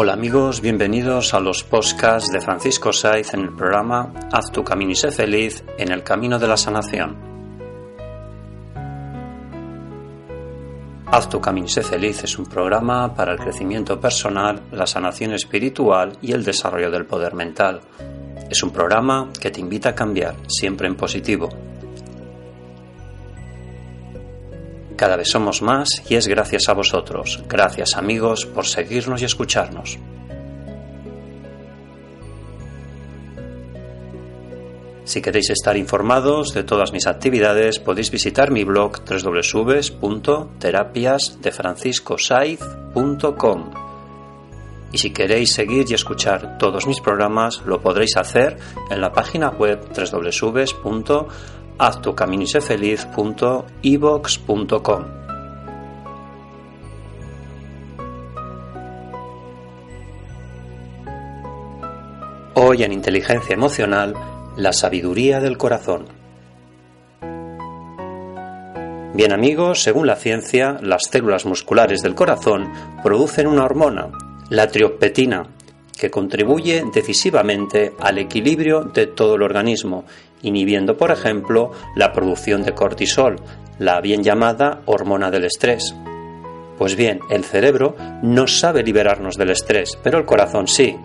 Hola amigos, bienvenidos a los podcasts de Francisco Saiz en el programa Haz tu camino y sé feliz en el camino de la sanación. Haz tu camino y sé feliz es un programa para el crecimiento personal, la sanación espiritual y el desarrollo del poder mental. Es un programa que te invita a cambiar, siempre en positivo. Cada vez somos más y es gracias a vosotros. Gracias amigos por seguirnos y escucharnos. Si queréis estar informados de todas mis actividades, podéis visitar mi blog www.terapiasdefranciscosaiz.com. Y si queréis seguir y escuchar todos mis programas, lo podréis hacer en la página web haztucaminisefeliz.evox.com. Hoy en Inteligencia Emocional, la sabiduría del corazón. Bien amigos, según la ciencia, las células musculares del corazón producen una hormona, la trioppetina, que contribuye decisivamente al equilibrio de todo el organismo inhibiendo, por ejemplo, la producción de cortisol, la bien llamada hormona del estrés. Pues bien, el cerebro no sabe liberarnos del estrés, pero el corazón sí.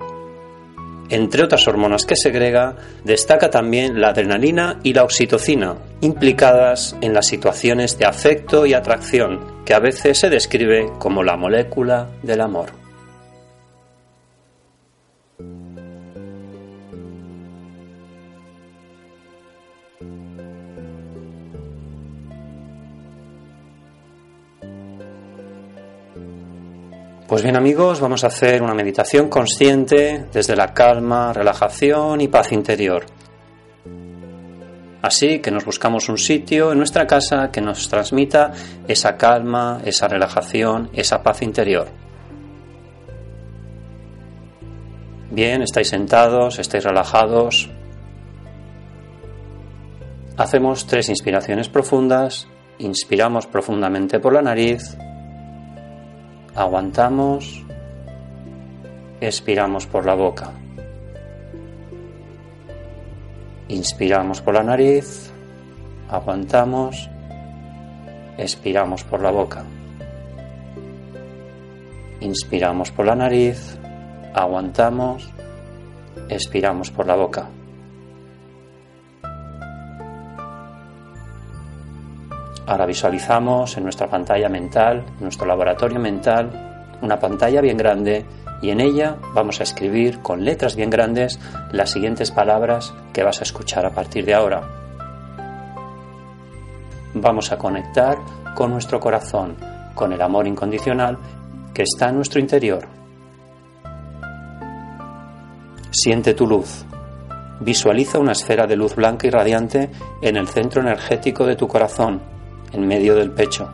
Entre otras hormonas que segrega, destaca también la adrenalina y la oxitocina, implicadas en las situaciones de afecto y atracción, que a veces se describe como la molécula del amor. Pues bien amigos, vamos a hacer una meditación consciente desde la calma, relajación y paz interior. Así que nos buscamos un sitio en nuestra casa que nos transmita esa calma, esa relajación, esa paz interior. Bien, estáis sentados, estáis relajados. Hacemos tres inspiraciones profundas. Inspiramos profundamente por la nariz aguantamos, expiramos por la boca. Inspiramos por la nariz, aguantamos, expiramos por la boca. Inspiramos por la nariz, aguantamos, expiramos por la boca. Ahora visualizamos en nuestra pantalla mental, en nuestro laboratorio mental, una pantalla bien grande y en ella vamos a escribir con letras bien grandes las siguientes palabras que vas a escuchar a partir de ahora. Vamos a conectar con nuestro corazón, con el amor incondicional que está en nuestro interior. Siente tu luz. Visualiza una esfera de luz blanca y radiante en el centro energético de tu corazón en medio del pecho.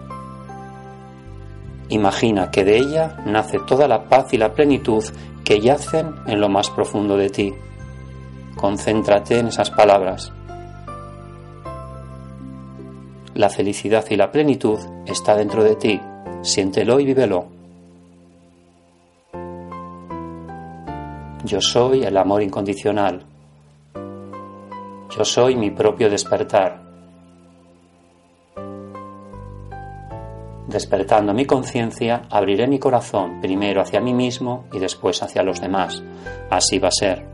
Imagina que de ella nace toda la paz y la plenitud que yacen en lo más profundo de ti. Concéntrate en esas palabras. La felicidad y la plenitud está dentro de ti. Siéntelo y vívelo. Yo soy el amor incondicional. Yo soy mi propio despertar. Despertando mi conciencia, abriré mi corazón primero hacia mí mismo y después hacia los demás. Así va a ser.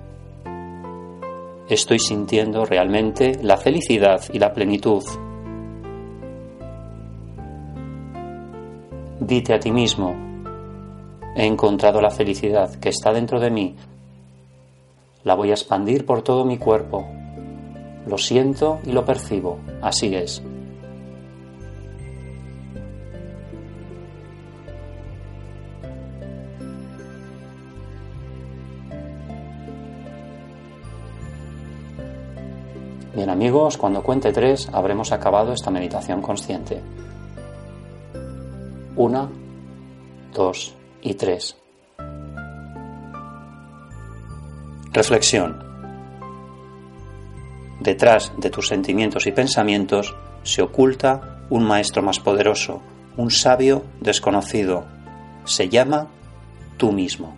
Estoy sintiendo realmente la felicidad y la plenitud. Dite a ti mismo, he encontrado la felicidad que está dentro de mí. La voy a expandir por todo mi cuerpo. Lo siento y lo percibo. Así es. Bien amigos, cuando cuente tres habremos acabado esta meditación consciente. Una, dos y tres. Reflexión. Detrás de tus sentimientos y pensamientos se oculta un maestro más poderoso, un sabio desconocido. Se llama tú mismo.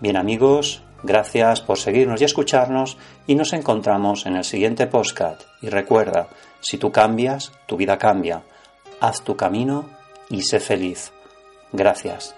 Bien amigos, gracias por seguirnos y escucharnos y nos encontramos en el siguiente postcat. Y recuerda, si tú cambias, tu vida cambia. Haz tu camino y sé feliz. Gracias.